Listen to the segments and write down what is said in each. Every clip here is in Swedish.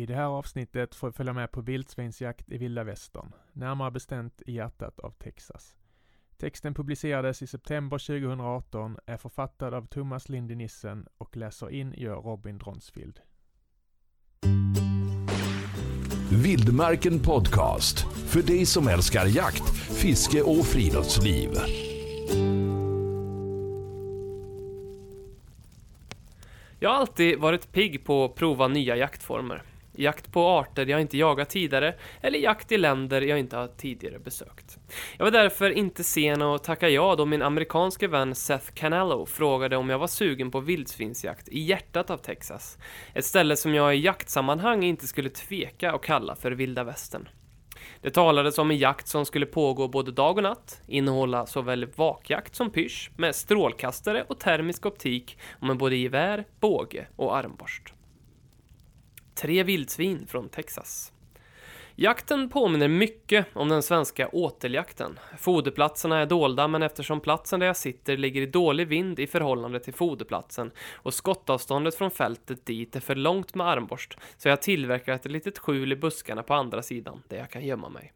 I det här avsnittet får vi följa med på vildsvinsjakt i vilda västern, närmare bestämt i hjärtat av Texas. Texten publicerades i september 2018, är författad av Thomas Linde Nissen och läser in gör Robin Dronsfield. Vildmarken Podcast. För dig som älskar jakt, fiske och friluftsliv. Jag har alltid varit pigg på att prova nya jaktformer. Jakt på arter jag inte jagat tidigare, eller jakt i länder jag inte har tidigare besökt. Jag var därför inte sen att tacka ja då min amerikanske vän Seth Canello frågade om jag var sugen på vildsvinsjakt i hjärtat av Texas. Ett ställe som jag i jaktsammanhang inte skulle tveka att kalla för vilda västern. Det talades om en jakt som skulle pågå både dag och natt, innehålla såväl vakjakt som pysch, med strålkastare och termisk optik och med både gevär, båge och armborst. Tre vildsvin från Texas. Jakten påminner mycket om den svenska åteljakten. Foderplatserna är dolda men eftersom platsen där jag sitter ligger i dålig vind i förhållande till foderplatsen och skottavståndet från fältet dit är för långt med armborst så jag tillverkar ett litet skjul i buskarna på andra sidan där jag kan gömma mig.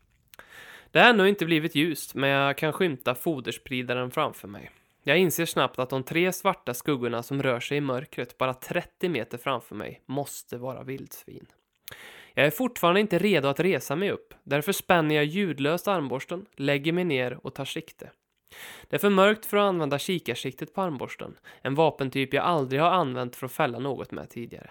Det har ännu inte blivit ljust men jag kan skymta foderspridaren framför mig. Jag inser snabbt att de tre svarta skuggorna som rör sig i mörkret bara 30 meter framför mig måste vara vildsvin. Jag är fortfarande inte redo att resa mig upp, därför spänner jag ljudlöst armborsten, lägger mig ner och tar sikte. Det är för mörkt för att använda kikarsiktet på armborsten, en vapentyp jag aldrig har använt för att fälla något med tidigare.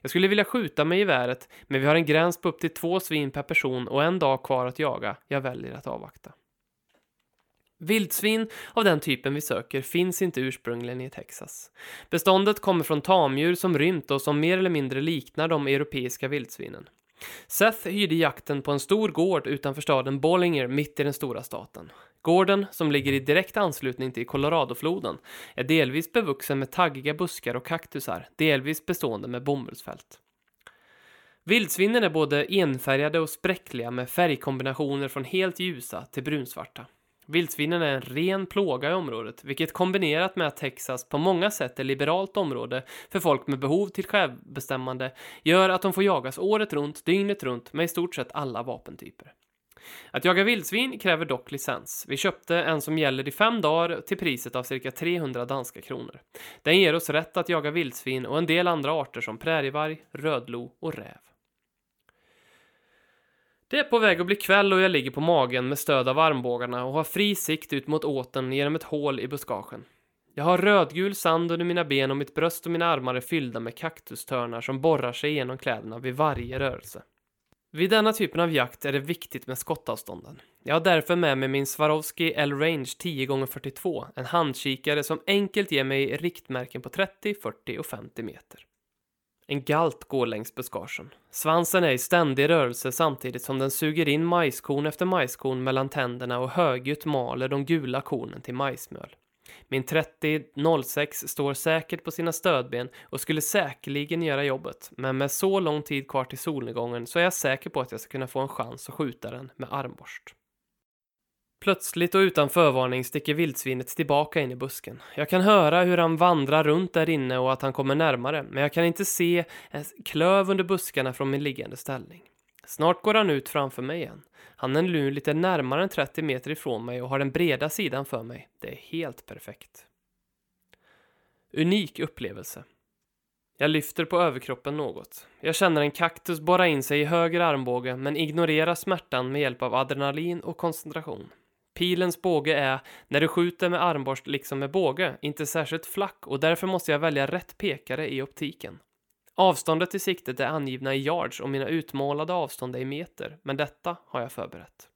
Jag skulle vilja skjuta med geväret, men vi har en gräns på upp till två svin per person och en dag kvar att jaga. Jag väljer att avvakta. Vildsvin av den typen vi söker finns inte ursprungligen i Texas. Beståndet kommer från tamdjur som rymt och som mer eller mindre liknar de europeiska vildsvinen. Seth hyrde jakten på en stor gård utanför staden Bollinger mitt i den stora staten. Gården, som ligger i direkt anslutning till Coloradofloden, är delvis bevuxen med taggiga buskar och kaktusar, delvis bestående med bomullsfält. Vildsvinen är både enfärgade och spräckliga med färgkombinationer från helt ljusa till brunsvarta. Vildsvinen är en ren plåga i området, vilket kombinerat med att Texas på många sätt är liberalt område för folk med behov till självbestämmande gör att de får jagas året runt, dygnet runt med i stort sett alla vapentyper. Att jaga vildsvin kräver dock licens. Vi köpte en som gäller i fem dagar till priset av cirka 300 danska kronor. Den ger oss rätt att jaga vildsvin och en del andra arter som prärievarg, rödlo och räv. Det är på väg att bli kväll och jag ligger på magen med stöd av armbågarna och har fri sikt ut mot åten genom ett hål i buskagen. Jag har rödgul sand under mina ben och mitt bröst och mina armar är fyllda med kaktustörnar som borrar sig genom kläderna vid varje rörelse. Vid denna typen av jakt är det viktigt med skottavstånden. Jag har därför med mig min Swarovski L-Range 10x42, en handkikare som enkelt ger mig riktmärken på 30, 40 och 50 meter. En galt går längs buskagen. Svansen är i ständig rörelse samtidigt som den suger in majskorn efter majskorn mellan tänderna och högljutt maler de gula kornen till majsmjöl. Min 3006 står säkert på sina stödben och skulle säkerligen göra jobbet, men med så lång tid kvar till solnedgången så är jag säker på att jag ska kunna få en chans att skjuta den med armborst. Plötsligt och utan förvarning sticker vildsvinet tillbaka in i busken. Jag kan höra hur han vandrar runt där inne och att han kommer närmare, men jag kan inte se en klöv under buskarna från min liggande ställning. Snart går han ut framför mig igen. Han är nu lite närmare än 30 meter ifrån mig och har den breda sidan för mig. Det är helt perfekt. Unik upplevelse. Jag lyfter på överkroppen något. Jag känner en kaktus borra in sig i höger armbåge men ignorerar smärtan med hjälp av adrenalin och koncentration. Pilens båge är, när du skjuter med armborst liksom med båge, inte särskilt flack och därför måste jag välja rätt pekare i optiken. Avståndet till siktet är angivna i yards och mina utmålade avstånd är i meter, men detta har jag förberett.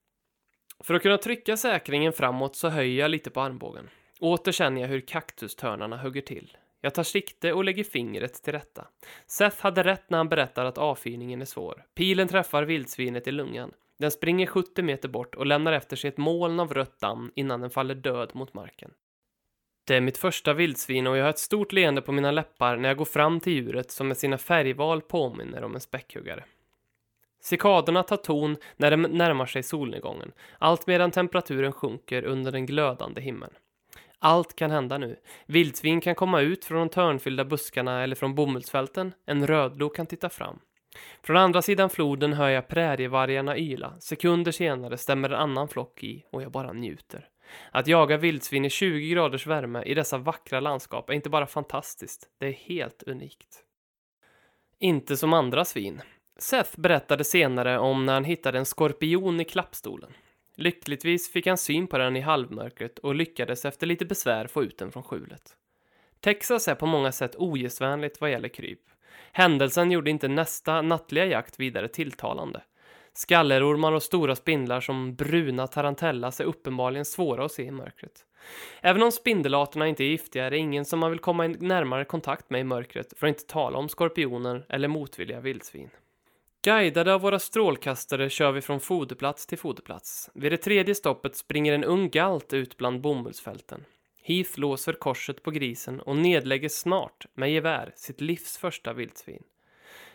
För att kunna trycka säkringen framåt så höjer jag lite på armbågen. Åter känner jag hur kaktustörnarna hugger till. Jag tar sikte och lägger fingret till rätta. Seth hade rätt när han berättar att avfyrningen är svår. Pilen träffar vildsvinet i lungan. Den springer 70 meter bort och lämnar efter sig ett moln av rött damm innan den faller död mot marken. Det är mitt första vildsvin och jag har ett stort leende på mina läppar när jag går fram till djuret som med sina färgval påminner om en späckhuggare. Cikadorna tar ton när de närmar sig solnedgången, allt medan temperaturen sjunker under den glödande himlen. Allt kan hända nu. Vildsvin kan komma ut från de törnfyllda buskarna eller från bomullsfälten. En rödlo kan titta fram. Från andra sidan floden hör jag prärievargarna yla. Sekunder senare stämmer en annan flock i och jag bara njuter. Att jaga vildsvin i 20 graders värme i dessa vackra landskap är inte bara fantastiskt, det är helt unikt. Inte som andra svin. Seth berättade senare om när han hittade en skorpion i klappstolen. Lyckligtvis fick han syn på den i halvmörkret och lyckades efter lite besvär få ut den från skjulet. Texas är på många sätt ogästvänligt vad gäller kryp. Händelsen gjorde inte nästa nattliga jakt vidare tilltalande. Skallerormar och stora spindlar som bruna tarantellas är uppenbarligen svåra att se i mörkret. Även om spindelarterna inte är giftiga är det ingen som man vill komma i närmare kontakt med i mörkret, för att inte tala om skorpioner eller motvilliga vildsvin. Guidade av våra strålkastare kör vi från foderplats till foderplats. Vid det tredje stoppet springer en ung galt ut bland bomullsfälten. Heath låser korset på grisen och nedlägger snart, med gevär, sitt livs första vildsvin.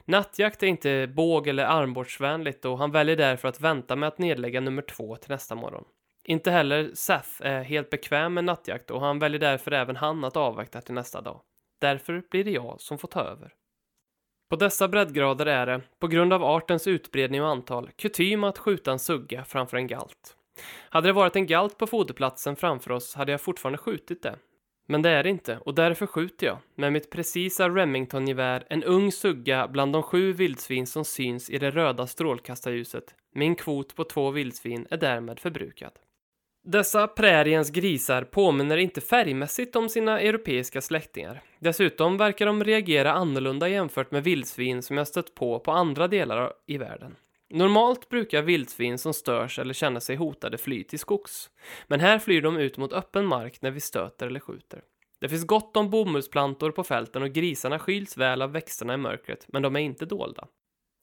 Nattjakt är inte båg eller armbågsvänligt och han väljer därför att vänta med att nedlägga nummer två till nästa morgon. Inte heller Seth är helt bekväm med nattjakt och han väljer därför även han att avvakta till nästa dag. Därför blir det jag som får ta över. På dessa breddgrader är det, på grund av artens utbredning och antal, kutym att skjuta en sugga framför en galt. Hade det varit en galt på foderplatsen framför oss hade jag fortfarande skjutit det. Men det är det inte och därför skjuter jag med mitt precisa Remington-gevär en ung sugga bland de sju vildsvin som syns i det röda strålkastarljuset. Min kvot på två vildsvin är därmed förbrukad. Dessa präriens grisar påminner inte färgmässigt om sina europeiska släktingar. Dessutom verkar de reagera annorlunda jämfört med vildsvin som jag stött på på andra delar i världen. Normalt brukar vildsvin som störs eller känner sig hotade fly till skogs. Men här flyr de ut mot öppen mark när vi stöter eller skjuter. Det finns gott om bomullsplantor på fälten och grisarna skyls väl av växterna i mörkret, men de är inte dolda.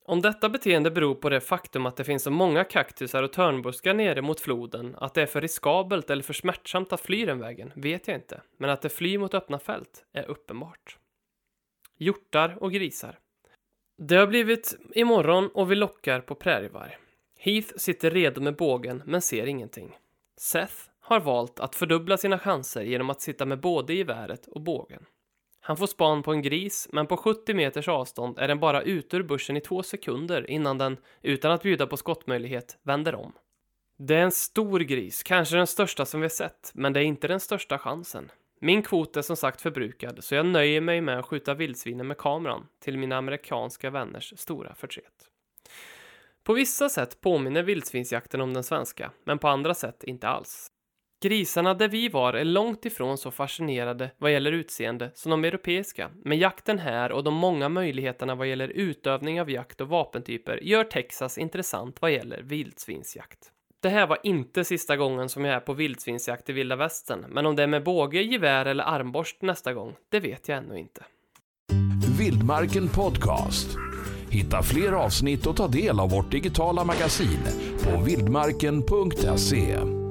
Om detta beteende beror på det faktum att det finns så många kaktusar och törnbuskar nere mot floden att det är för riskabelt eller för smärtsamt att fly den vägen vet jag inte, men att det flyr mot öppna fält är uppenbart. Hjortar och grisar. Det har blivit imorgon och vi lockar på prärievarg. Heath sitter redo med bågen men ser ingenting. Seth har valt att fördubbla sina chanser genom att sitta med både geväret och bågen. Han får span på en gris, men på 70 meters avstånd är den bara ute ur bussen i två sekunder innan den, utan att bjuda på skottmöjlighet, vänder om. Det är en stor gris, kanske den största som vi sett, men det är inte den största chansen. Min kvot är som sagt förbrukad, så jag nöjer mig med att skjuta vildsvinen med kameran, till mina amerikanska vänners stora förtret. På vissa sätt påminner vildsvinsjakten om den svenska, men på andra sätt inte alls. Grisarna där vi var är långt ifrån så fascinerade vad gäller utseende som de europeiska, men jakten här och de många möjligheterna vad gäller utövning av jakt och vapentyper gör Texas intressant vad gäller vildsvinsjakt. Det här var inte sista gången som jag är på vildsvinsjakt i vilda västern, men om det är med båge, gevär eller armborst nästa gång, det vet jag ännu inte. Vildmarken Podcast. Hitta fler avsnitt och ta del av vårt digitala magasin på vildmarken.se.